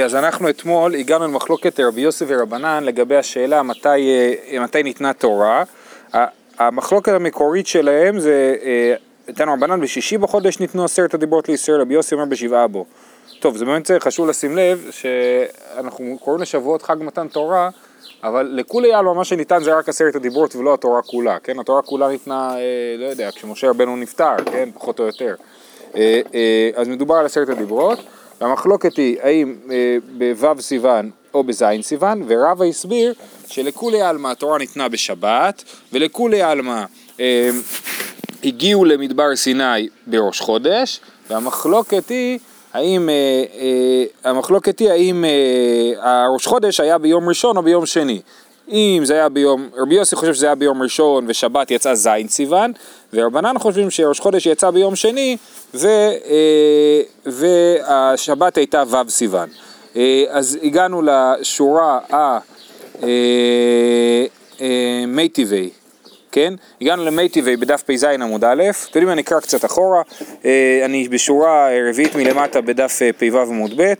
אז אנחנו אתמול הגענו למחלוקת רבי יוסף ורבנן לגבי השאלה מתי, אה, מתי ניתנה תורה. המחלוקת המקורית שלהם זה, אה, רבנן בשישי בחודש ניתנו עשרת הדיברות לישראל, רבי יוסף אומר בשבעה בו. טוב, זה באמת חשוב לשים לב שאנחנו קוראים לשבועות חג מתן תורה, אבל לכולי עלמא מה שניתן זה רק עשרת הדיברות ולא התורה כולה, כן? התורה כולה ניתנה, אה, לא יודע, כשמשה רבנו נפטר, כן? פחות או יותר. אז מדובר על עשרת הדיברות. והמחלוקת היא האם אה, בו' סיוון או בז' סיוון, ורבא הסביר שלכולי עלמא התורה ניתנה בשבת, ולכולי עלמא אה, הגיעו למדבר סיני בראש חודש, והמחלוקת היא האם, אה, אה, המחלוקת היא האם אה, הראש חודש היה ביום ראשון או ביום שני. אם זה היה ביום, רבי יוסי חושב שזה היה ביום ראשון ושבת יצא ז' סיוון, ורבנן חושבים שראש חודש יצא ביום שני ו, אה, והשבת הייתה ו' סיוון. אה, אז הגענו לשורה המיטיבי, אה, כן? הגענו למיטיבי בדף פ"ז עמוד א', אתם יודעים, אני אקרא קצת אחורה, אני בשורה רביעית מלמטה בדף פ"ו עמוד ב',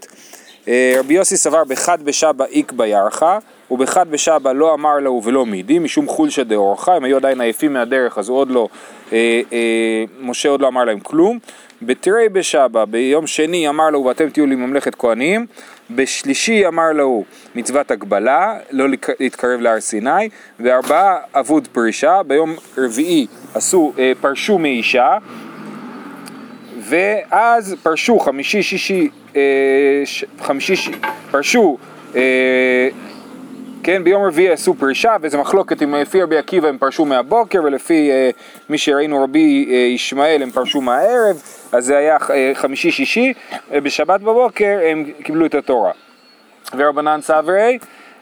רבי יוסי סבר בחד בשבא איק בירחה ובחד בשבא לא אמר לו ולא מידי, משום חולשא דאורחה, הם היו עדיין עייפים מהדרך, אז עוד לא, אה, אה, משה עוד לא אמר להם כלום. בתרי בשבא, ביום שני אמר לו ואתם תהיו לי ממלכת כהנים, בשלישי אמר לו מצוות הגבלה, לא להתקרב להר סיני, וארבעה אבוד פרישה, ביום רביעי עשו, אה, פרשו מאישה, ואז פרשו חמישי שישי, אה, חמישי, פרשו אה, כן, ביום רביעי עשו פרישה, וזה מחלוקת אם לפי רבי עקיבא הם פרשו מהבוקר, ולפי אה, מי שראינו רבי אה, ישמעאל הם פרשו מהערב, אז זה היה אה, חמישי-שישי, בשבת בבוקר הם קיבלו את התורה. ורבנן סברי אה,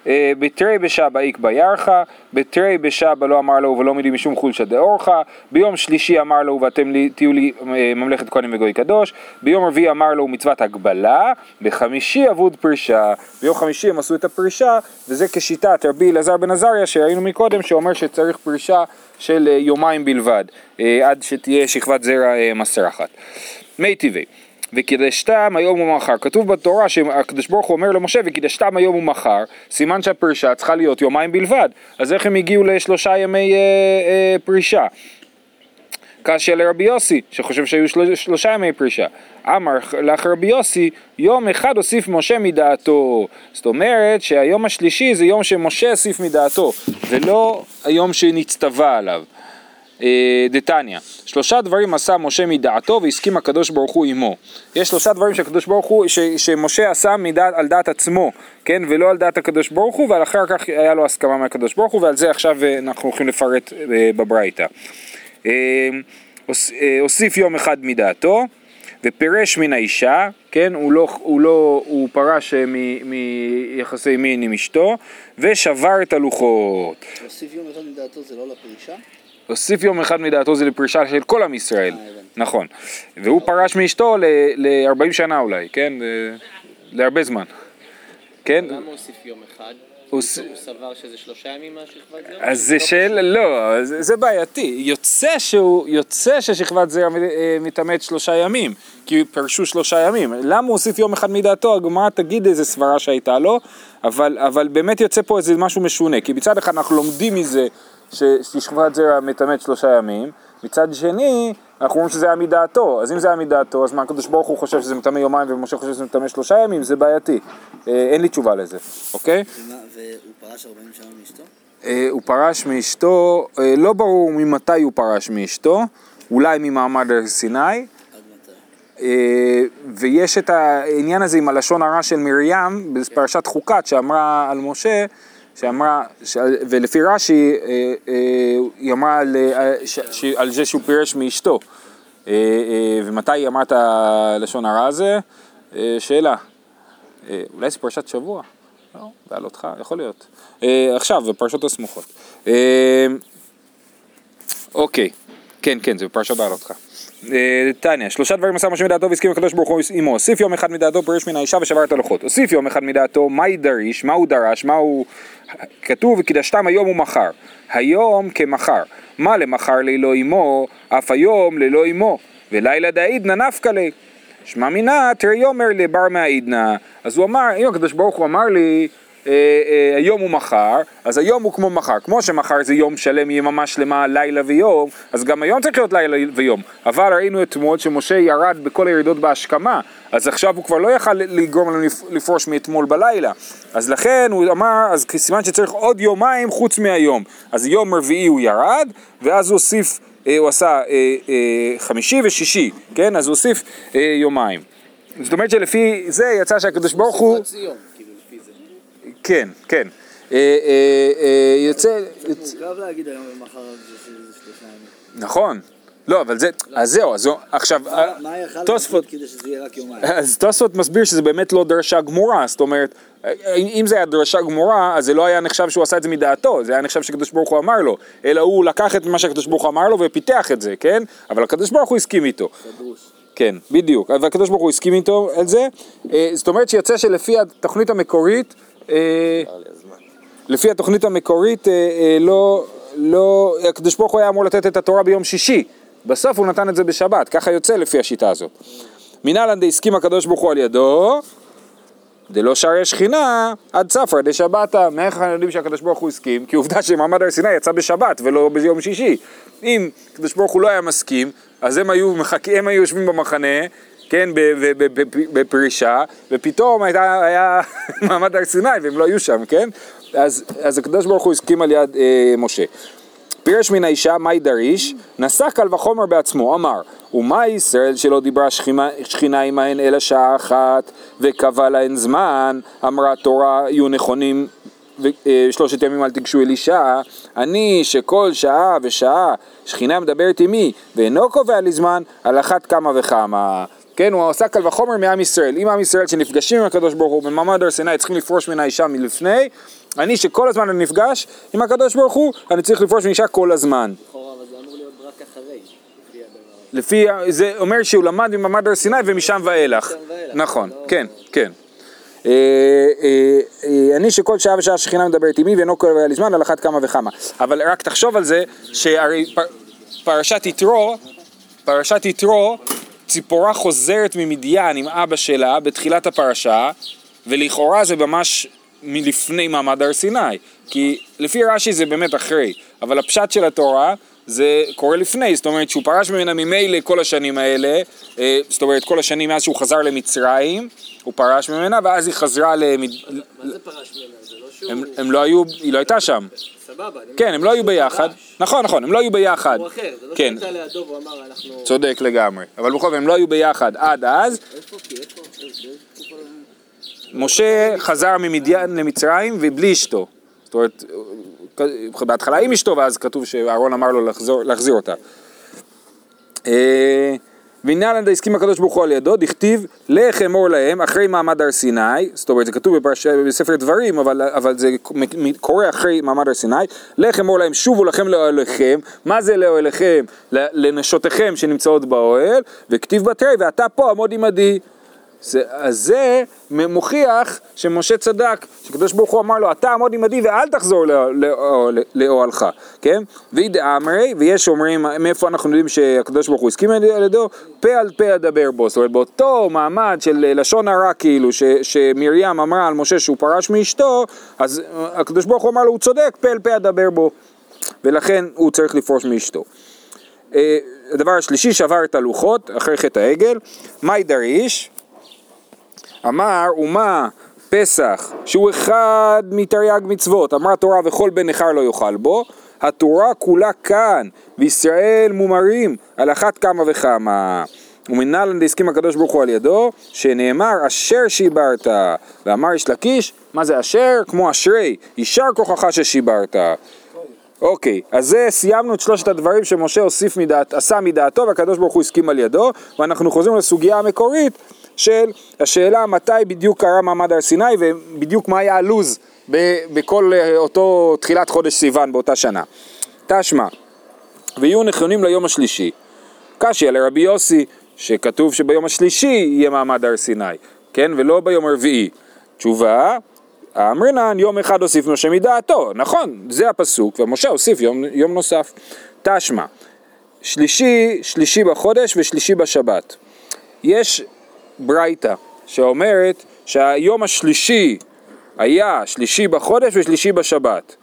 בתרי בשבא איקבא ירחה, בתרי בשבא לא אמר לו ולא מילי משום חולשא דאורחה, ביום שלישי אמר לו ואתם תהיו לי אה, ממלכת כהנים וגוי קדוש, ביום רביעי אמר לו מצוות הגבלה, בחמישי אבוד פרישה, ביום חמישי הם עשו את הפרישה, וזה כשיטת רבי אלעזר בן עזריה שראינו מקודם, שאומר שצריך פרישה של אה, יומיים בלבד, עד שתהיה שכבת זרע מסרחת. מי טבעי וקידשתם היום ומחר. כתוב בתורה שהקדוש ברוך הוא אומר למשה וקידשתם היום ומחר, סימן שהפרישה צריכה להיות יומיים בלבד. אז איך הם הגיעו לשלושה ימי אה, אה, פרישה? קשיא לרבי יוסי, שחושב שהיו של, שלושה ימי פרישה. אמר לך רבי יוסי, יום אחד הוסיף משה מדעתו. זאת אומרת שהיום השלישי זה יום שמשה הוסיף מדעתו, ולא היום שנצטווה עליו. אה, דתניא, שלושה דברים עשה משה מדעתו והסכים הקדוש ברוך הוא עמו. יש שלושה דברים שהקדוש ברוך הוא, ש, שמשה עשה מדעת, על דעת עצמו, כן, ולא על דעת הקדוש ברוך הוא, ועל אחר כך היה לו הסכמה מהקדוש ברוך הוא, ועל זה עכשיו אה, אנחנו הולכים לפרט אה, בברייתא. הוסיף יום אחד מדעתו, ופירש מן האישה, כן, הוא לא, הוא לא, הוא פרש מיחסי מין עם אשתו, ושבר את הלוחות. הוסיף יום אחד מדעתו זה לא לפרישה? הוסיף יום אחד מדעתו זה לפרישה של כל עם ישראל, אה, נכון. והוא פרש מאשתו ל-40 שנה אולי, כן? להרבה זמן. כן? למה הוא הוסיף יום אחד? הוא סבר שזה שלושה ימים מהשכבת זרע? אז זה שאלה, לא, זה בעייתי. יוצא שהוא, יוצא ששכבת זרע אה, מתעמת שלושה ימים, כי פרשו שלושה ימים. למה הוא הוסיף יום אחד מדעתו? הגמרא תגיד איזה סברה שהייתה לו, אבל, אבל באמת יוצא פה איזה משהו משונה, כי מצד אחד אנחנו לומדים מזה ששכבת זרע מטמאת שלושה ימים, מצד שני, אנחנו אומרים שזה היה מדעתו, אז אם זה היה מדעתו, אז מה הקדוש ברוך הוא חושב שזה מטמא יומיים ומשה חושב שזה מטמא שלושה ימים, זה בעייתי. אה, אין לי תשובה לזה, אוקיי? והוא פרש 40 שנה מאשתו? אה, הוא פרש מאשתו, אה, לא ברור ממתי הוא פרש מאשתו, אולי ממעמד הר סיני. ויש את העניין הזה עם הלשון הרע של מרים בפרשת חוקת שאמרה על משה שאמרה, ש... ולפי רש"י, אה, אה, היא אמרה על, אה, ש... ש... על זה שהוא פירש מאשתו. ומתי היא אמרה את הלשון הרע הזה? שאלה. אולי זה פרשת שבוע? לא, בעלותך, יכול להיות. עכשיו, בפרשות הסמוכות. אוקיי, כן, כן, זה בפרשת בעלותך. תניא, שלושה דברים עשה משה מדעתו והסכים הקדוש ברוך הוא עמו, הוסיף יום אחד מדעתו פירש מן האישה ושבר את הלוחות, הוסיף יום אחד מדעתו, מה ידריש, מה הוא דרש, מה הוא... כתוב וקידשתם היום ומחר, היום כמחר, מה למחר ללא אמו, אף היום ללא אמו, ולילה דעידנא נפקא ליה שמע מינה תראה יאמר לבר מעידנא, אז הוא אמר, אם הקדוש ברוך הוא אמר לי אה, אה, היום הוא מחר, אז היום הוא כמו מחר, כמו שמחר זה יום שלם, יממה שלמה, לילה ויום, אז גם היום צריך להיות לילה ויום, אבל ראינו אתמול שמשה ירד בכל הירידות בהשכמה, אז עכשיו הוא כבר לא יכל לגרום לנו לפ- לפרוש מאתמול בלילה, אז לכן הוא אמר, אז סימן שצריך עוד יומיים חוץ מהיום, אז יום רביעי הוא ירד, ואז הוא הוסיף, אה, הוא עשה חמישי ושישי, כן, אז הוא הוסיף יומיים. זאת אומרת שלפי זה יצא שהקדוש ברוך הוא... חצי יום, כאילו, לפי זה. כן, כן. אה, אה, אה, יוצא, מורכב להגיד היום ומחר זה שזה שלושה ימים. נכון. לא, אבל זה, אז זהו, אז עכשיו, תוספות? אז תוספות מסביר שזה באמת לא דרשה גמורה, זאת אומרת, אם זה היה דרשה גמורה, אז זה לא היה נחשב שהוא עשה את זה מדעתו, זה היה נחשב שקדוש ברוך הוא אמר לו, אלא הוא לקח את מה שהקדוש ברוך הוא אמר לו ופיתח את זה, כן? אבל הקדוש ברוך הוא הסכים איתו. כן, בדיוק, והקדוש ברוך הוא הסכים איתו על זה, זאת אומרת שיוצא שלפי התוכנית המקורית, לפי התוכנית המקורית, אה, אה, לא, לא, הקדוש ברוך הוא היה אמור לתת את התורה ביום שישי, בסוף הוא נתן את זה בשבת, ככה יוצא לפי השיטה הזאת. מנהלן דהסכים הקדוש ברוך הוא על ידו, דלא שערי שכינה, עד ספרא דשבתא. מאיך אנחנו יודעים שהקדוש ברוך הוא הסכים? כי עובדה שמעמד הר סיני יצא בשבת ולא ביום שישי. אם הקדוש ברוך הוא לא היה מסכים, אז הם היו, מחכ... הם היו יושבים במחנה, כן, בפרישה, ופתאום הייתה, היה מעמד הר סיני והם לא היו שם, כן? אז, אז הקדוש ברוך הוא הסכים על יד אה, משה. פירש מן האישה, מאי דריש, נשא קל וחומר בעצמו, אמר, ומה ישראל שלא דיברה שכינה, שכינה עמהן אלא שעה אחת, וקבע להן זמן, אמרה התורה, יהיו נכונים אה, שלושת ימים אל תיגשו אל אישה, אני שכל שעה ושעה שכינה מדברת עמי, ואינו קובע לי זמן, על אחת כמה וכמה. כן, הוא עשה קל וחומר מעם ישראל. אם עם ישראל שנפגשים עם הקדוש ברוך הוא במעמד הר סיני צריכים לפרוש מן האישה מלפני, אני שכל הזמן אני נפגש עם הקדוש ברוך הוא, אני צריך לפרוש מאישה כל הזמן. לפי זה אומר שהוא למד ממעמד הר סיני ומשם ואילך. נכון, לא- כן, כן. אה, אה, אה, אני שכל שעה ושעה שכינה מדברת עמי ואינו קובע לי זמן על אחת כמה וכמה. אבל רק תחשוב על זה שהרי פר- פרשת יתרו, פרשת יתרו, ציפורה חוזרת ממדיין עם אבא שלה בתחילת הפרשה, ולכאורה זה ממש מלפני מעמד הר סיני. כי לפי רש"י זה באמת אחרי, אבל הפשט של התורה זה קורה לפני, זאת אומרת שהוא פרש ממנה ממילא כל השנים האלה, אה, זאת אומרת כל השנים מאז שהוא חזר למצרים, הוא פרש ממנה ואז היא חזרה למד... מה זה פרש ממנה? זה לא שהוא... הם, הם לא היו, היא לא הייתה שם. סבבה. כן, הם לא היו ביחד. נכון, נכון, הם לא היו ביחד. הוא אחר, זה לא כן, שהייתה לידו והוא אמר אנחנו... צודק לגמרי. אבל בכל זאת הם לא היו ביחד עד אז. איפה? כי איפה? באיזה תקופה? משה חזר ממדיין למצרים ובלי אשתו. זאת אומרת, בהתחלה עם אשתו, ואז כתוב שאהרון אמר לו להחזיר אותה. אה, ועניין הסכים הקדוש ברוך הוא על ידו, דכתיב לך אמור להם אחרי מעמד הר סיני, זאת אומרת זה כתוב בפרש... בספר דברים, אבל, אבל זה קורה אחרי מעמד הר סיני, לך אמור להם שובו לכם לאוהליכם, מה זה לאוהליכם? לנשותיכם שנמצאות באוהל, וכתיב בתרי ואתה פה עמוד עמדי. זה, אז זה מוכיח שמשה צדק, שקדוש ברוך הוא אמר לו, אתה עמוד עמדי ואל תחזור לא- לא- לאוהלך, כן? וידע אמרי, ויש אומרים, מאיפה אנחנו יודעים שהקדוש ברוך הוא הסכים על ידו? פה על פה אדבר בו, זאת אומרת באותו מעמד של לשון הרע כאילו, ש, שמרים אמרה על משה שהוא פרש מאשתו, אז הקדוש ברוך הוא אמר לו, הוא צודק, פה על פה אדבר בו, ולכן הוא צריך לפרוש מאשתו. אה, הדבר השלישי, שבר את הלוחות אחרי חטא העגל, מאי דריש, אמר אומה פסח שהוא אחד מתרי"ג מצוות? אמרה תורה וכל בן נכר לא יאכל בו. התורה כולה כאן וישראל מומרים על אחת כמה וכמה. ומנהלן דהסכים הקדוש ברוך הוא על ידו שנאמר אשר שיברת. ואמר יש לקיש מה זה אשר? כמו אשרי יישר כוחך ששיברת. אוקיי, אז זה סיימנו את שלושת הדברים שמשה הוסיף מדעת, עשה מדעתו והקדוש ברוך הוא הסכים על ידו ואנחנו חוזרים לסוגיה המקורית של השאלה מתי בדיוק קרה מעמד הר סיני ובדיוק מה היה הלו"ז בכל אה, אותו תחילת חודש סיוון באותה שנה. תשמע, ויהיו נכונים ליום השלישי. קשיא לרבי יוסי, שכתוב שביום השלישי יהיה מעמד הר סיני, כן? ולא ביום הרביעי. תשובה, אמרינן יום אחד הוסיף משה מדעתו, נכון, זה הפסוק, ומשה הוסיף יום, יום נוסף. תשמע, שלישי, שלישי בחודש ושלישי בשבת. יש ברייתא שאומרת שהיום השלישי היה שלישי בחודש ושלישי בשבת.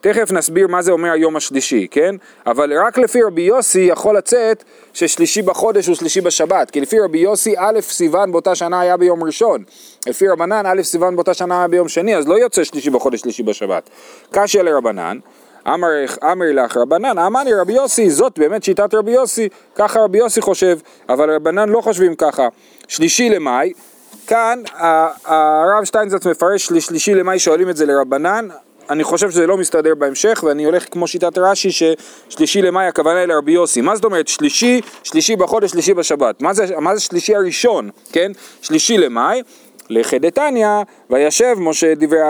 תכף נסביר מה זה אומר היום השלישי, כן? אבל רק לפי רבי יוסי יכול לצאת ששלישי בחודש הוא שלישי בשבת, כי לפי רבי יוסי א' סיוון באותה שנה היה ביום ראשון, לפי רבנן א' סיוון באותה שנה היה ביום שני, אז לא יוצא שלישי בחודש שלישי בשבת. קשיא לרבנן, אמר, אמר לך רבנן, אמני רבי יוסי, זאת באמת שיטת רבי יוסי, ככה רבי יוסי חושב, אבל רבנן לא חושבים ככה. שלישי למאי, כאן הרב שטיינזרץ מפרש לשלישי למאי שואלים את זה לרבנן, אני חושב שזה לא מסתדר בהמשך, ואני הולך כמו שיטת רש"י, ששלישי למאי הכוונה היא לרבי יוסי. מה זאת אומרת שלישי, שלישי בחודש, שלישי בשבת? מה זה, מה זה שלישי הראשון, כן? שלישי למאי, לחדתניא, וישב משה דברי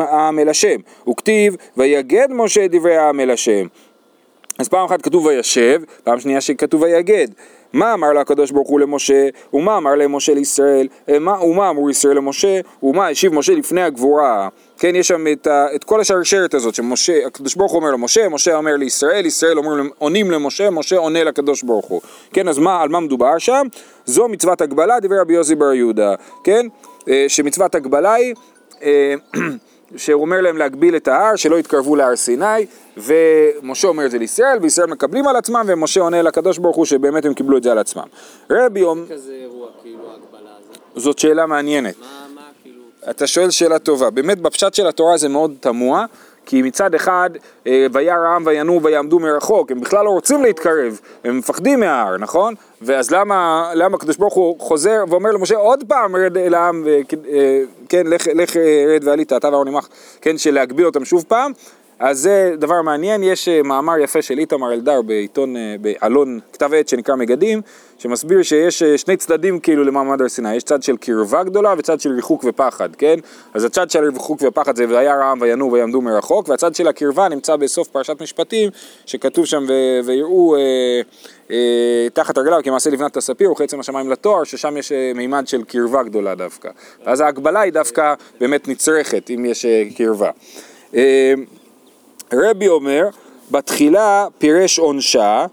העם אל השם, וכתיב, ויגד משה דברי העם אל השם. אז פעם אחת כתוב וישב, פעם שנייה שכתוב ויגד. מה אמר לה הקדוש ברוך הוא למשה, ומה אמר למשה לישראל, אה, ומה אמרו ישראל למשה, ומה השיב משה לפני הגבורה. כן, יש שם את, ה, את כל השרשרת הזאת, שמשה, הקדוש ברוך הוא אומר למשה, משה אומר לישראל, ישראל אומר, עונים למשה, משה עונה לקדוש ברוך הוא. כן, אז מה, על מה מדובר שם? זו מצוות הגבלה, דיבר רבי יוסי בר יהודה, כן? אה, שמצוות הגבלה היא אה, שהוא אומר להם להגביל את ההר, שלא יתקרבו להר סיני, ומשה אומר את זה לישראל, וישראל מקבלים על עצמם, ומשה עונה לקדוש ברוך הוא שבאמת הם קיבלו את זה על עצמם. רבי אירוע, כאילו? זאת שאלה מעניינת. מה. אתה שואל שאלה טובה. באמת, בפשט של התורה זה מאוד תמוה. כי מצד אחד, אה, וירא העם וינועו ויעמדו מרחוק, הם בכלל לא רוצים להתקרב, הם מפחדים מההר, נכון? ואז למה, למה הקדוש ברוך הוא חוזר ואומר למשה עוד פעם רד אל העם, אה, כן, לך, לך רד ועלית, אתה ואהרון עמך, כן, של להגביל אותם שוב פעם, אז זה דבר מעניין, יש אה, מאמר יפה של איתמר אלדר בעיתון, אה, באלון, כתב עת שנקרא מגדים, שמסביר שיש אה, שני צדדים כאילו למעמד הר סיני, יש צד של קרבה גדולה וצד של ריחוק ופחד, כן? אז הצד של ריחוק ופחד זה והיה רעם וינועו ויעמדו מרחוק, והצד של הקרבה נמצא בסוף פרשת משפטים, שכתוב שם ויראו אה, אה, תחת הרגליו כמעשה לבנת הספיר וכעצם השמיים לתואר, ששם יש אה, מימד של קרבה גדולה דווקא. ואז ההגבלה היא דווקא באמת נצרכת אם יש אה, קרבה. אה, רבי אומר, בתחילה פירש עונשה,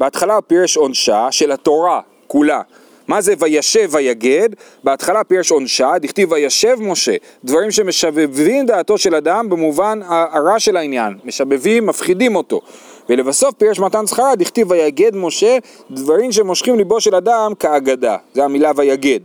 בהתחלה פירש עונשה של התורה כולה. מה זה וישב ויגד? בהתחלה פירש עונשה, דכתיב וישב משה, דברים שמשבבים דעתו של אדם במובן הרע של העניין, משבבים, מפחידים אותו. ולבסוף פירש מתן שכרה, דכתיב ויגד משה, דברים שמושכים ליבו של אדם כאגדה, זה המילה ויגד.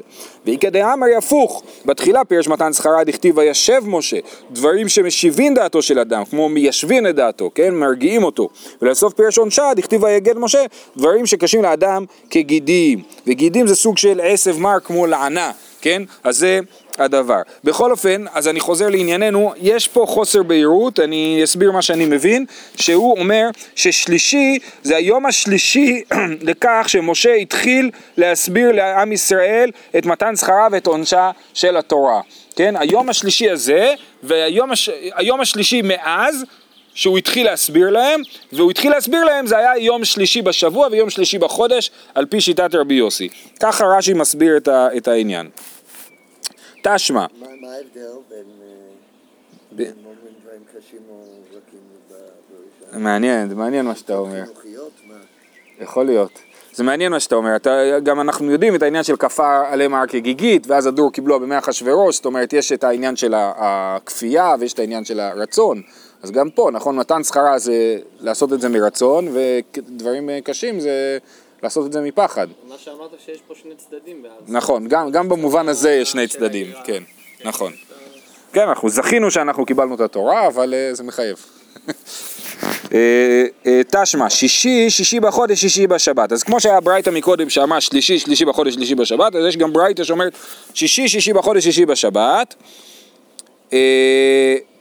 ואיכא דאמרי הפוך, בתחילה פירש מתן שכרה, דכתיב וישב משה, דברים שמשיבים דעתו של אדם, כמו מיישבים את דעתו, כן, מרגיעים אותו. ולבסוף פירש עונשה, דכתיב ויגד משה, דברים שקשים לאדם כגידים, וגידים זה סוג של עשב מר כמו לענה, כן, אז זה הדבר. בכל אופן, אז אני חוזר לענייננו, יש פה חוסר בהירות, אני אסביר מה שאני מבין, שהוא אומר ששלישי זה היום השלישי לכך שמשה התחיל להסביר לעם ישראל את מתן שכרה ואת עונשה של התורה. כן, היום השלישי הזה והיום הש... השלישי מאז שהוא התחיל להסביר להם, והוא התחיל להסביר להם זה היה יום שלישי בשבוע ויום שלישי בחודש, על פי שיטת רבי יוסי. ככה רש"י מסביר את, ה, את העניין. תשמע. מה ההבדל בין אומרים דברים קשים או רכים בראשון? מעניין, מעניין מה שאתה אומר. יכול להיות. זה מעניין מה שאתה אומר, אתה, גם אנחנו יודעים את העניין של כפה עליהם הר כגיגית, ואז הדור קיבלו בימי אחשוורוש, זאת אומרת יש את העניין של הכפייה ויש את העניין של הרצון, אז גם פה, נכון, מתן שכרה זה לעשות את זה מרצון, ודברים קשים זה לעשות את זה מפחד. מה שאמרת שיש פה שני צדדים. נכון, גם, גם במובן הזה יש שני צדדים, כן, נכון. כן, אנחנו זכינו שאנחנו קיבלנו את התורה, אבל uh, זה מחייב. אה, אה, תשמע, שישי, שישי בחודש, שישי בשבת. אז כמו שהיה ברייתא מקודם שאמר שלישי, שלישי בחודש, שלישי בשבת, אז יש גם ברייתא שאומרת שישי, שישי בחודש, שישי בשבת.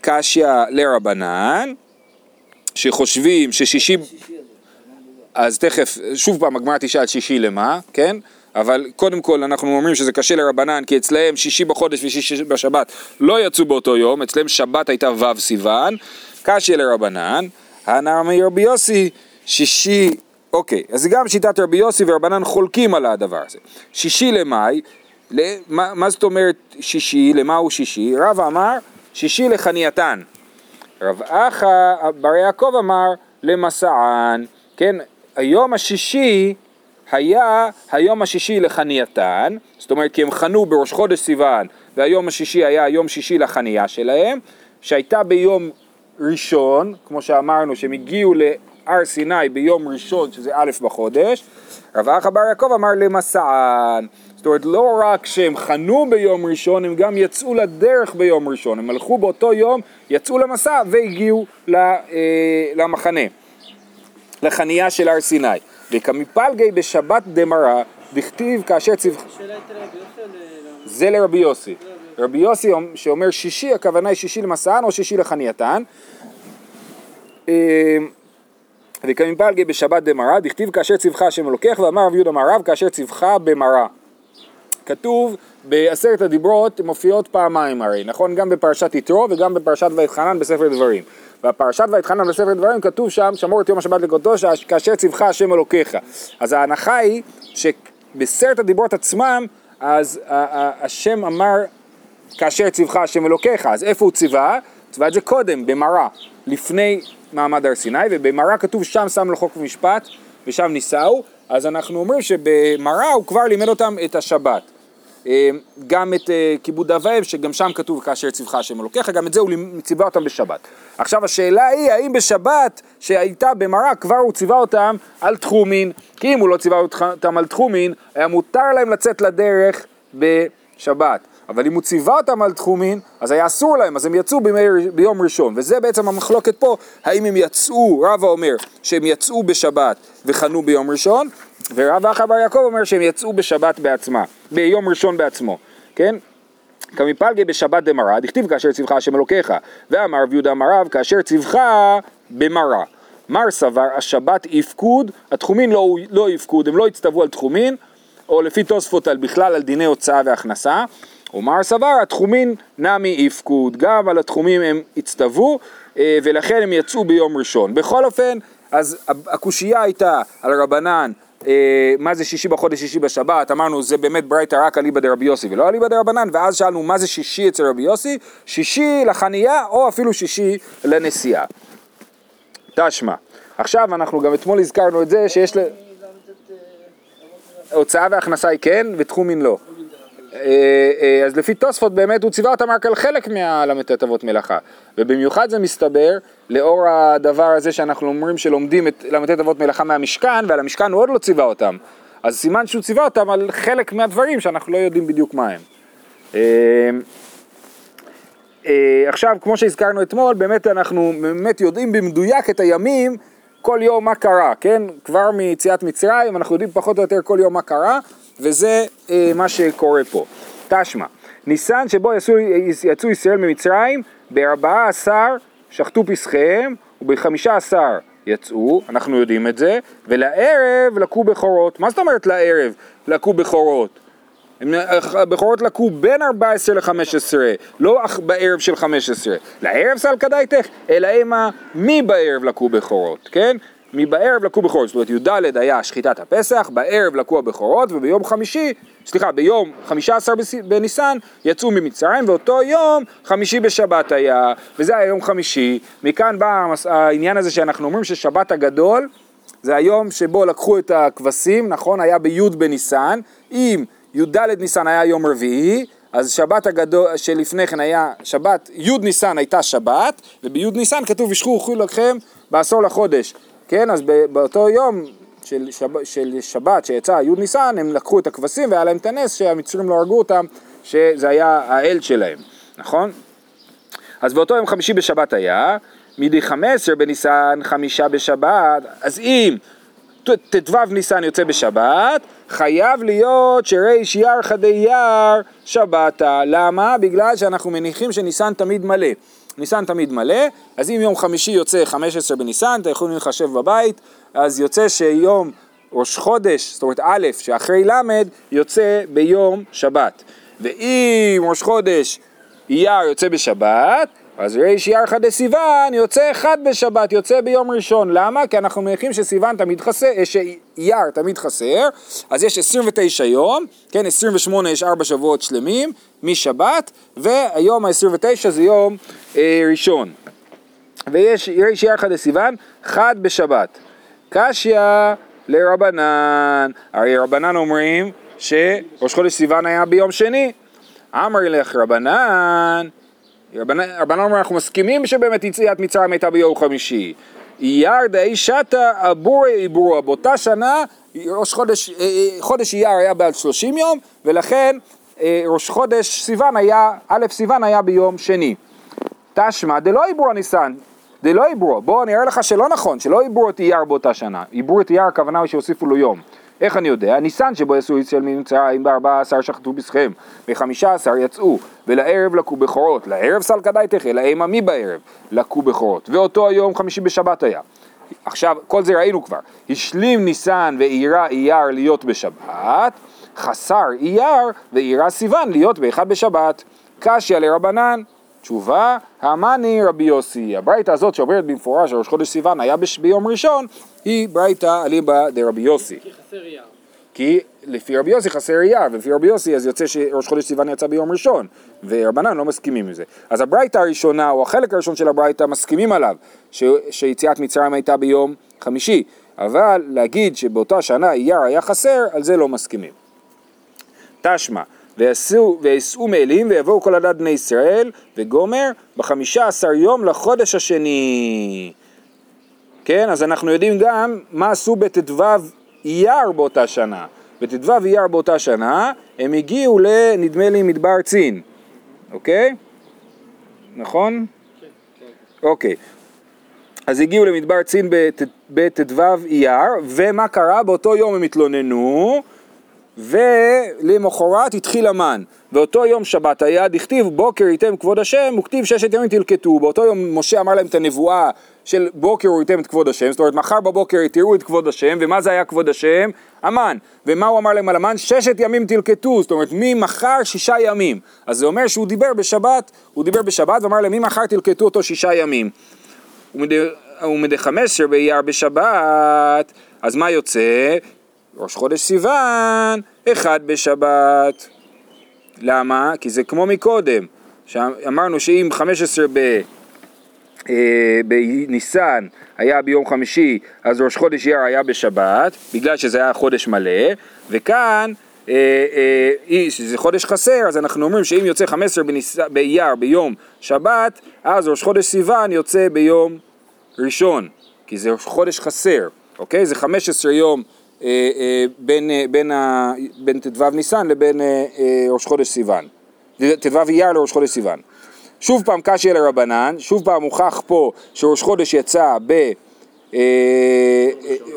קשיא לרבנן, שחושבים ששישי... אז תכף, שוב פעם הגמרא תשאל שישי למה, כן? אבל קודם כל אנחנו אומרים שזה קשה לרבנן כי אצלהם שישי בחודש ושישי בשבת לא יצאו באותו יום, אצלהם שבת הייתה ו' סיוון, קשה לרבנן, הנער מרבי יוסי, שישי, אוקיי, אז גם שיטת רבי יוסי ורבנן חולקים על הדבר הזה. שישי למאי, למה, מה זאת אומרת שישי, למה הוא שישי? רב אמר שישי לחנייתן. רב אחא בר יעקב אמר למסען, כן, היום השישי היה היום השישי לחנייתן, זאת אומרת כי הם חנו בראש חודש סיוון והיום השישי היה יום שישי לחניה שלהם, שהייתה ביום ראשון, כמו שאמרנו שהם הגיעו להר סיני ביום ראשון שזה א' בחודש, רב אחא בר יעקב אמר למסען, זאת אומרת לא רק שהם חנו ביום ראשון, הם גם יצאו לדרך ביום ראשון, הם הלכו באותו יום, יצאו למסע והגיעו אה, למחנה, לחניה של הר סיני. וכמפלגי בשבת דמרה, דכתיב כאשר צווך... זה לרבי יוסי. רבי יוסי שאומר שישי, הכוונה היא שישי למסען או שישי לחנייתן. אמ, וכמפלגי בשבת דמרה, דכתיב כאשר צווך השם אלוקיך, ואמר רבי יהודה מערב כאשר צווך במרה. כתוב בעשרת הדיברות מופיעות פעמיים הרי, נכון? גם בפרשת יתרו וגם בפרשת ואתחנן בספר דברים. בפרשת ואתחנן בספר דברים כתוב שם, שמור את יום השבת לקודשו כאשר ציווך השם אלוקיך. אז ההנחה היא שבעשרת הדיברות עצמם, אז השם אמר כאשר ציווך השם אלוקיך, אז איפה הוא ציווה? ציווה את זה קודם, במראה, לפני מעמד הר סיני, ובמראה כתוב שם שם לו חוק ומשפט, ושם נישאו, אז אנחנו אומרים שבמראה הוא כבר לימד אותם את השבת. אה, גם את אה, כיבוד אב ואם, שגם שם כתוב כאשר ציווך השם אלוקיך, גם את זה הוא ציווה אותם בשבת. עכשיו השאלה היא, האם בשבת שהייתה במראה כבר הוא ציווה אותם על תחומין? כי אם הוא לא ציווה אותם על תחומין, היה מותר להם לצאת לדרך בשבת. אבל אם הוא ציווה אותם על תחומין, אז היה אסור להם, אז הם יצאו בימי, ביום ראשון. וזה בעצם המחלוקת פה, האם הם יצאו, רבא אומר שהם יצאו בשבת וחנו ביום ראשון, ורב אחא בר יעקב אומר שהם יצאו בשבת בעצמה, ביום ראשון בעצמו, כן? כמפלגי בשבת דמרא, דכתיב כאשר ציווך השם אלוקיך, ואמר רב אמריו כאשר ציווך במרא. מר סבר השבת יפקוד, התחומין לא, לא יפקוד, הם לא יצטוו על תחומין, או לפי תוספות על בכלל על דיני הוצאה והכנסה, ומר סבר התחומין נמי יפקוד, גם על התחומים הם הצטוו אה, ולכן הם יצאו ביום ראשון. בכל אופן, אז הקושייה הייתה על רבנן אה, מה זה שישי בחודש, שישי בשבת, אמרנו זה באמת ברייתא רק אליבא דרבי יוסי ולא אליבא דרבנן, ואז שאלנו מה זה שישי אצל רבי יוסי, שישי לחנייה או אפילו שישי לנסיעה. תשמע, עכשיו אנחנו גם אתמול הזכרנו את זה שיש ל... הוצאה והכנסה היא כן ותחומין לא. אה, אה, אז לפי תוספות באמת הוא ציווה אותם רק על חלק מהל"ט אבות מלאכה ובמיוחד זה מסתבר לאור הדבר הזה שאנחנו אומרים שלומדים את ל"ט אבות מלאכה מהמשכן ועל המשכן הוא עוד לא ציווה אותם אז סימן שהוא ציווה אותם על חלק מהדברים שאנחנו לא יודעים בדיוק מה הם. אה, עכשיו כמו שהזכרנו אתמול באמת אנחנו באמת יודעים במדויק את הימים כל יום מה קרה, כן? כבר מיציאת מצרים אנחנו יודעים פחות או יותר כל יום מה קרה וזה אה, מה שקורה פה. תשמע, ניסן שבו יצאו, יצאו ישראל ממצרים, בארבעה עשר שחטו פסחיהם, ובחמישה עשר יצאו, אנחנו יודעים את זה, ולערב לקו בכורות. מה זאת אומרת לערב לקו בכורות? הבכורות לקו בין 14 ל-15, לא בערב של 15. לערב סל כדאיתך, אלא המה מי בערב לקו בכורות, כן? מבערב לקו בכורות, זאת אומרת י"ד היה שחיטת הפסח, בערב לקו הבכורות וביום חמישי, סליחה, ביום חמישה עשר בניסן יצאו ממצרים ואותו יום חמישי בשבת היה, וזה היה יום חמישי, מכאן בא העניין הזה שאנחנו אומרים ששבת הגדול זה היום שבו לקחו את הכבשים, נכון, היה בי' בניסן, אם י"ד ניסן היה יום רביעי, אז שבת הגדול שלפני כן היה, שבת, י' ניסן הייתה שבת, ובי' ניסן כתוב וישכו אוכלו לכם בעשור לחודש. כן, אז באותו יום של, שב, של שבת שיצא י' ניסן, הם לקחו את הכבשים והיה להם את הנס שהמצרים לא הרגו אותם, שזה היה האל שלהם, נכון? אז באותו יום חמישי בשבת היה, מדי חמש עשר בניסן חמישה בשבת, אז אם ט"ו ניסן יוצא בשבת, חייב להיות שריש ירחא דייר שבתה. למה? בגלל שאנחנו מניחים שניסן תמיד מלא. ניסן תמיד מלא, אז אם יום חמישי יוצא 15 בניסן, אתם יכולים לחשב בבית, אז יוצא שיום ראש חודש, זאת אומרת א', שאחרי ל', יוצא ביום שבת. ואם ראש חודש אייר יוצא בשבת, אז ריש ירחא דסיוון יוצא אחד בשבת, יוצא ביום ראשון. למה? כי אנחנו מניחים שסיוון תמיד חסר, אה, שאייר תמיד חסר, אז יש 29 יום, כן, 28 יש 4 שבועות שלמים משבת, והיום ה-29 זה יום אה, ראשון. ויש ריש ירחא דסיוון, חד בשבת. קשיא לרבנן. הרי רבנן אומרים שראש חודש סיוון היה ביום שני. אמר לך רבנן, רבנן, אומר אנחנו מסכימים שבאמת יציאת מצרים הייתה ביום חמישי. אייר דאי שתא אבורי איבורה, באותה שנה ראש חודש, אה, אה, חודש אייר היה בעד 30 יום ולכן אה, ראש חודש סיוון היה, א' סיוון היה ביום שני. תשמע דלא עיברו ניסן, דלא עיברו, בואו אני אראה לך שלא נכון, שלא עיברו את אייר באותה שנה, עיברו את אייר הכוונה היא שהוסיפו לו יום. איך אני יודע? ניסן שבו יעשו יציאה ממצרים בארבע עשר שחטו בשכם, בחמישה עשר יצאו, ולערב לקו בכורות, לערב סלקא דייתך, אלא אימה מי בערב, לקו בכורות, ואותו היום חמישי בשבת היה. עכשיו, כל זה ראינו כבר, השלים ניסן ואירה אייר להיות בשבת, חסר אייר ואירה סיוון להיות באחד בשבת. קשיא לרבנן, תשובה, המאני רבי יוסי. הברייתא הזאת שאומרת במפורש שראש חודש סיוון היה בש... ביום ראשון, היא ברייתא אליבא דרבי יוסי. כי חסר אייר. כי לפי רבי יוסי חסר אייר, ולפי רבי יוסי אז יוצא שראש חודש סיוון יצא ביום ראשון, ורבנן לא מסכימים עם זה. אז הברייתא הראשונה, או החלק הראשון של הברייתא, מסכימים עליו, ש... שיציאת מצרים הייתה ביום חמישי, אבל להגיד שבאותה שנה אייר היה חסר, על זה לא מסכימים. תשמע, ויסעו מאלים ויבואו כל עדת בני ישראל וגומר בחמישה עשר יום לחודש השני. כן, אז אנחנו יודעים גם מה עשו בט"ו אייר באותה שנה. בט"ו אייר באותה שנה הם הגיעו לנדמה לי מדבר צין, אוקיי? נכון? אוקיי. אז הגיעו למדבר צין בט- בט"ו אייר, ומה קרה? באותו יום הם התלוננו, ולמחרת התחיל המן. באותו יום שבת היה, דכתיב בוקר ייתם כבוד השם, וכתיב ששת ימים תלקטו. באותו יום משה אמר להם את הנבואה של בוקר ייתם את כבוד השם, זאת אומרת מחר בבוקר תראו את כבוד השם, ומה זה היה כבוד השם? המן. ומה הוא אמר להם על המן? ששת ימים תלקטו, זאת אומרת ממחר שישה ימים. אז זה אומר שהוא דיבר בשבת, הוא דיבר בשבת ואמר להם ממחר תלקטו אותו שישה ימים. ומדי עשר באייר בשבת, אז מה יוצא? ראש חודש סיוון, אחד בשבת. למה? כי זה כמו מקודם, שאמרנו שאם 15 ב... אה, בניסן היה ביום חמישי, אז ראש חודש אייר היה בשבת, בגלל שזה היה חודש מלא, וכאן, אה, אה, שזה חודש חסר, אז אנחנו אומרים שאם יוצא 15 בניס... באייר ביום שבת, אז ראש חודש סיוון יוצא ביום ראשון, כי זה חודש חסר, אוקיי? זה 15 יום בין, אה, בין, ה- בין ט"ו ניסן לבין אה, אה, ראש חודש סיוון, ט"ו אייר לראש חודש סיוון. שוב פעם קשיא לרבנן, שוב פעם הוכח פה שראש חודש יצא אה, אה,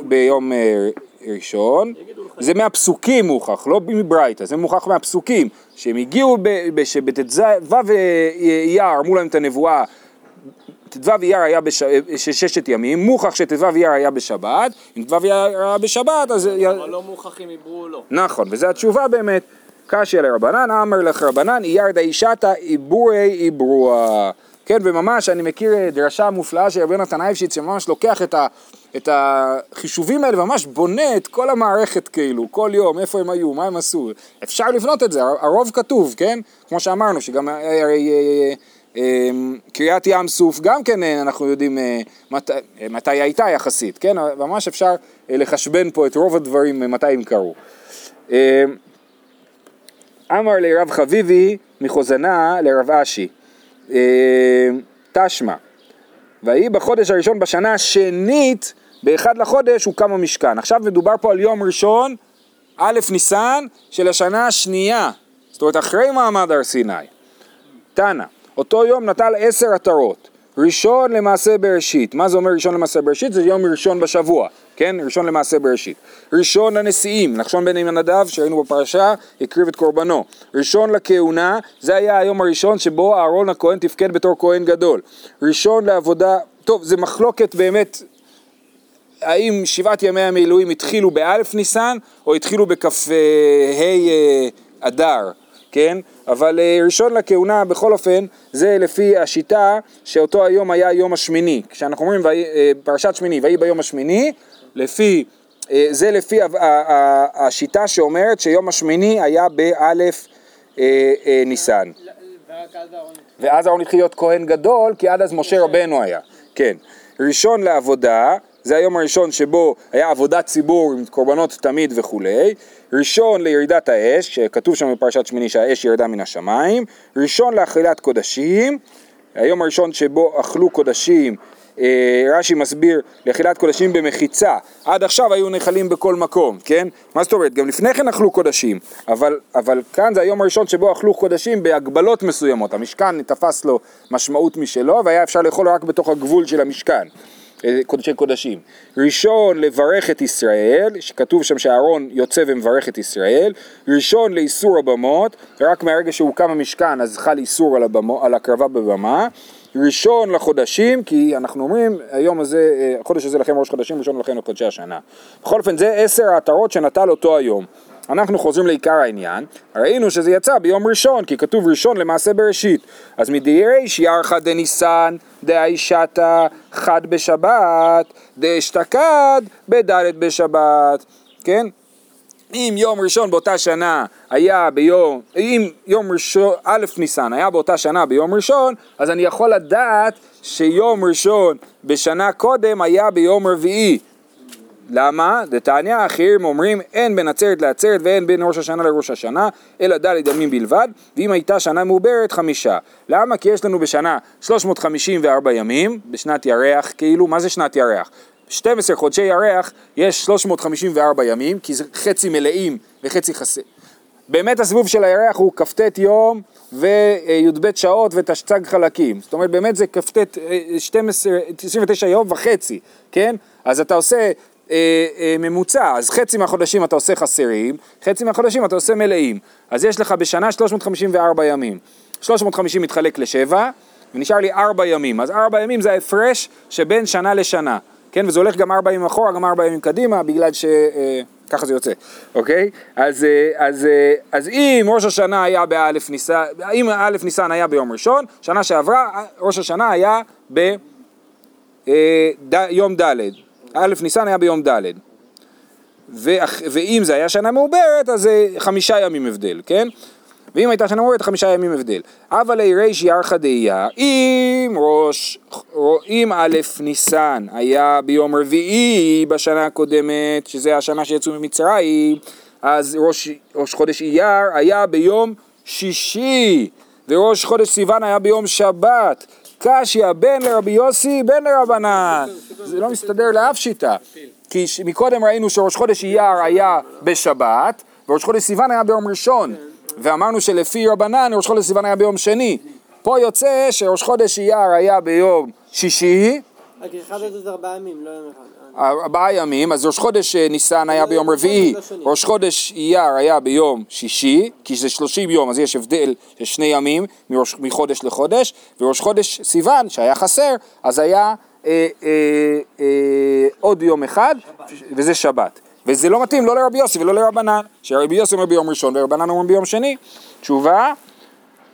ביום אה, ראשון, זה מהפסוקים מוכח, לא מברייתא, זה מוכח מהפסוקים, שהם הגיעו, שבט"ו אייר אמרו להם את הנבואה ט"ו אייר היה בש... ששת ימים, מוכח שט"ו אייר היה בשבת, אם ט"ו אייר היה בשבת אז... אבל לא מוכח אם עברו או לא. נכון, וזו התשובה באמת. קשיא לרבנן, אמר לך רבנן, אייר דאישתא איבורי איברוע. כן, וממש אני מכיר דרשה מופלאה של רבי נתן אייבשיץ, שממש לוקח את, ה, את החישובים האלה וממש בונה את כל המערכת כאילו, כל יום, איפה הם היו, מה הם עשו. אפשר לבנות את זה, הרוב כתוב, כן? כמו שאמרנו, שגם אה, אה, אה, אה, קריעת ים סוף, גם כן אה, אנחנו יודעים אה, מת, אה, מתי הייתה יחסית, כן? ממש אפשר לחשבן פה את רוב הדברים, מתי הם קרו. אה, אמר לרב חביבי מחוזנה לרב אשי, אה, תשמע, ויהי בחודש הראשון בשנה השנית, באחד לחודש הוקם המשכן. עכשיו מדובר פה על יום ראשון, א' ניסן של השנה השנייה, זאת אומרת אחרי מעמד הר סיני. תנא, אותו יום נטל עשר עטרות, ראשון למעשה בראשית, מה זה אומר ראשון למעשה בראשית? זה יום ראשון בשבוע, כן? ראשון למעשה בראשית. ראשון לנשיאים, נחשון בן ימנדב שראינו בפרשה, הקריב את קורבנו. ראשון לכהונה, זה היה היום הראשון שבו אהרון הכהן תפקד בתור כהן גדול. ראשון לעבודה, טוב, זה מחלוקת באמת האם שבעת ימי המילואים התחילו באלף ניסן או התחילו בכ"ה אה, אדר, כן? אבל אה, ראשון לכהונה בכל אופן זה לפי השיטה שאותו היום היה היום השמיני. כשאנחנו אומרים אה, פרשת שמיני, ויהי ביום השמיני, לפי, אה, זה לפי השיטה שאומרת שיום השמיני היה באלף ניסן. ואז אהרון התחיל להיות כהן גדול, כי עד אז משה רבנו היה, כן. ראשון לעבודה, זה היום הראשון שבו היה עבודת ציבור עם קורבנות תמיד וכולי, ראשון לירידת האש, שכתוב שם בפרשת שמיני שהאש ירדה מן השמיים, ראשון לאכילת קודשים, היום הראשון שבו אכלו קודשים אה, רש"י מסביר לאכילת קודשים במחיצה, עד עכשיו היו נחלים בכל מקום, כן? מה זאת אומרת? גם לפני כן אכלו קודשים, אבל, אבל כאן זה היום הראשון שבו אכלו קודשים בהגבלות מסוימות, המשכן תפס לו משמעות משלו והיה אפשר לאכול רק בתוך הגבול של המשכן. קודשי קודשים. ראשון לברך את ישראל, שכתוב שם שאהרון יוצא ומברך את ישראל. ראשון לאיסור הבמות, רק מהרגע שהוקם המשכן אז חל איסור על, הבמו, על הקרבה בבמה. ראשון לחודשים, כי אנחנו אומרים, היום הזה, אה, החודש הזה לכם ראש חודשים, ראשון לכם לחודשי השנה. בכל אופן, זה עשר העטרות שנטל אותו היום. אנחנו חוזרים לעיקר העניין, ראינו שזה יצא ביום ראשון, כי כתוב ראשון למעשה בראשית. אז מדייריש ירחא דניסן, דאישתא חד בשבת, דאשתקד בדלת בשבת, כן? אם יום ראשון באותה שנה היה ביום, אם יום ראשון, א' ניסן היה באותה שנה ביום ראשון, אז אני יכול לדעת שיום ראשון בשנה קודם היה ביום רביעי. למה? דתניא אחרים אומרים אין בין עצרת לעצרת ואין בין ראש השנה לראש השנה אלא ד' ימים בלבד ואם הייתה שנה מעוברת חמישה למה? כי יש לנו בשנה 354 ימים בשנת ירח כאילו מה זה שנת ירח? 12 חודשי ירח יש 354 ימים, כי זה חצי מלאים וחצי חסר. באמת הסיבוב של הירח הוא כ"ט יום וי"ב שעות ותשצ"ג חלקים. זאת אומרת, באמת זה כ"ט 12, 29 יום וחצי, כן? אז אתה עושה אה, אה, ממוצע, אז חצי מהחודשים אתה עושה חסרים, חצי מהחודשים אתה עושה מלאים. אז יש לך בשנה 354 ימים. 350 מתחלק לשבע, ונשאר לי 4 ימים. אז 4 ימים זה ההפרש שבין שנה לשנה. כן, וזה הולך גם ארבע ימים אחורה, גם ארבע ימים קדימה, בגלל שככה אה, זה יוצא, אוקיי? אז, אה, אז, אה, אז אם ראש השנה היה באלף ניסן, אם אלף ניסן היה ביום ראשון, שנה שעברה, ראש השנה היה ביום ד', אלף ניסן היה ביום ד'. ואם זה היה שנה מעוברת, אז זה חמישה ימים הבדל, כן? ואם הייתה שנה מעוברת, חמישה ימים הבדל. אבל ריש ירחא דאייה, אם ראש, אם א' ניסן היה ביום רביעי בשנה הקודמת, שזה השנה שיצאו ממצרים, אז ראש, ראש חודש אייר היה ביום שישי, וראש חודש סיוון היה ביום שבת. קשיא בין לרבי יוסי בין לרבנן. זה לא מסתדר לאף שיטה. כי מקודם ראינו שראש חודש אייר היה בשבת, וראש חודש סיוון היה ביום ראשון. ואמרנו שלפי רבנן ראש חודש סיוון היה ביום שני. פה יוצא שראש חודש אייר היה ביום שישי. רק אחד את ארבעה ימים, לא יום אחד. ארבעה ימים, אז ראש חודש אה, ניסן היה ביום רביעי, ראש חודש אייר היה ביום שישי, כי זה שלושים יום, אז יש הבדל של שני ימים מחודש לחודש, וראש חודש סיוון, שהיה חסר, אז היה אה, אה, אה, עוד יום אחד, וזה שבת. וזה לא מתאים לא לרבי יוסי ולא לרבנן, שרבי יוסי אומר ביום ראשון ורבנן אומר ביום שני. תשובה,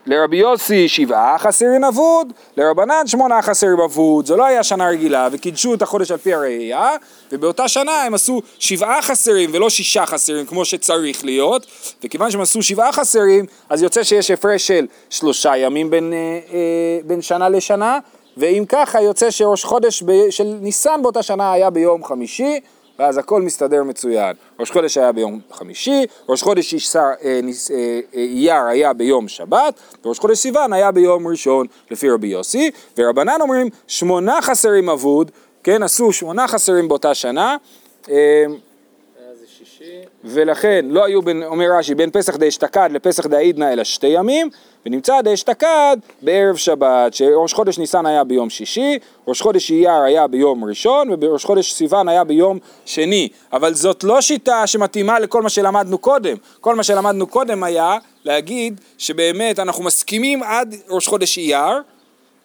לרבי יוסי שבעה חסרים אבוד, לרבנן שמונה חסרים אבוד, זו לא היה שנה רגילה, וקידשו את החודש על פי הראייה, ובאותה שנה הם עשו שבעה חסרים ולא שישה חסרים כמו שצריך להיות, וכיוון שהם עשו שבעה חסרים, אז יוצא שיש הפרש של שלושה ימים בין, אה, אה, בין שנה לשנה, ואם ככה יוצא שראש חודש ב, של ניסן באותה שנה היה ביום חמישי, ואז הכל מסתדר מצוין. ראש חודש היה ביום חמישי, ראש חודש אישר, אה, אה, אה, אייר היה ביום שבת, וראש חודש סיוון היה ביום ראשון לפי רבי יוסי, ורבנן אומרים שמונה חסרים אבוד, כן, עשו שמונה חסרים באותה שנה. ולכן לא היו, בין, אומר רש"י, בין פסח דאשתקד לפסח דאידנא אלא שתי ימים, ונמצא דאשתקד בערב שבת, שראש חודש ניסן היה ביום שישי, ראש חודש אייר היה ביום ראשון, וראש חודש סיוון היה ביום שני. אבל זאת לא שיטה שמתאימה לכל מה שלמדנו קודם. כל מה שלמדנו קודם היה להגיד שבאמת אנחנו מסכימים עד ראש חודש אייר,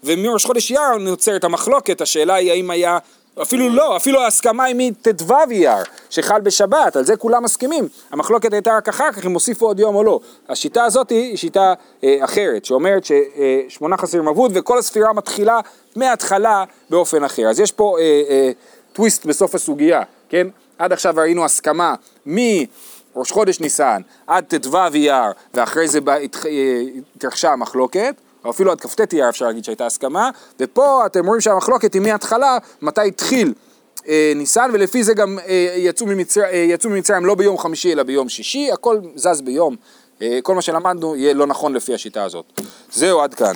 ומראש חודש אייר נוצרת המחלוקת, השאלה היא האם היה אפילו לא, אפילו ההסכמה היא מט"ו אייר, שחל בשבת, על זה כולם מסכימים. המחלוקת הייתה רק אחר כך אם הוסיפו עוד יום או לא. השיטה הזאת היא שיטה אה, אחרת, שאומרת ששמונה חסרים אבוד וכל הספירה מתחילה מההתחלה באופן אחר. אז יש פה אה, אה, טוויסט בסוף הסוגיה, כן? עד עכשיו ראינו הסכמה מראש חודש ניסן עד ט"ו אייר, ואחרי זה אה, התרחשה המחלוקת. או אפילו עד כ"ט אייר אפשר להגיד שהייתה הסכמה, ופה אתם רואים שהמחלוקת היא מההתחלה, מתי התחיל אה, ניסן, ולפי זה גם אה, יצאו, ממצר, אה, יצאו ממצרים לא ביום חמישי אלא ביום שישי, הכל זז ביום. אה, כל מה שלמדנו יהיה לא נכון לפי השיטה הזאת. זהו, עד כאן.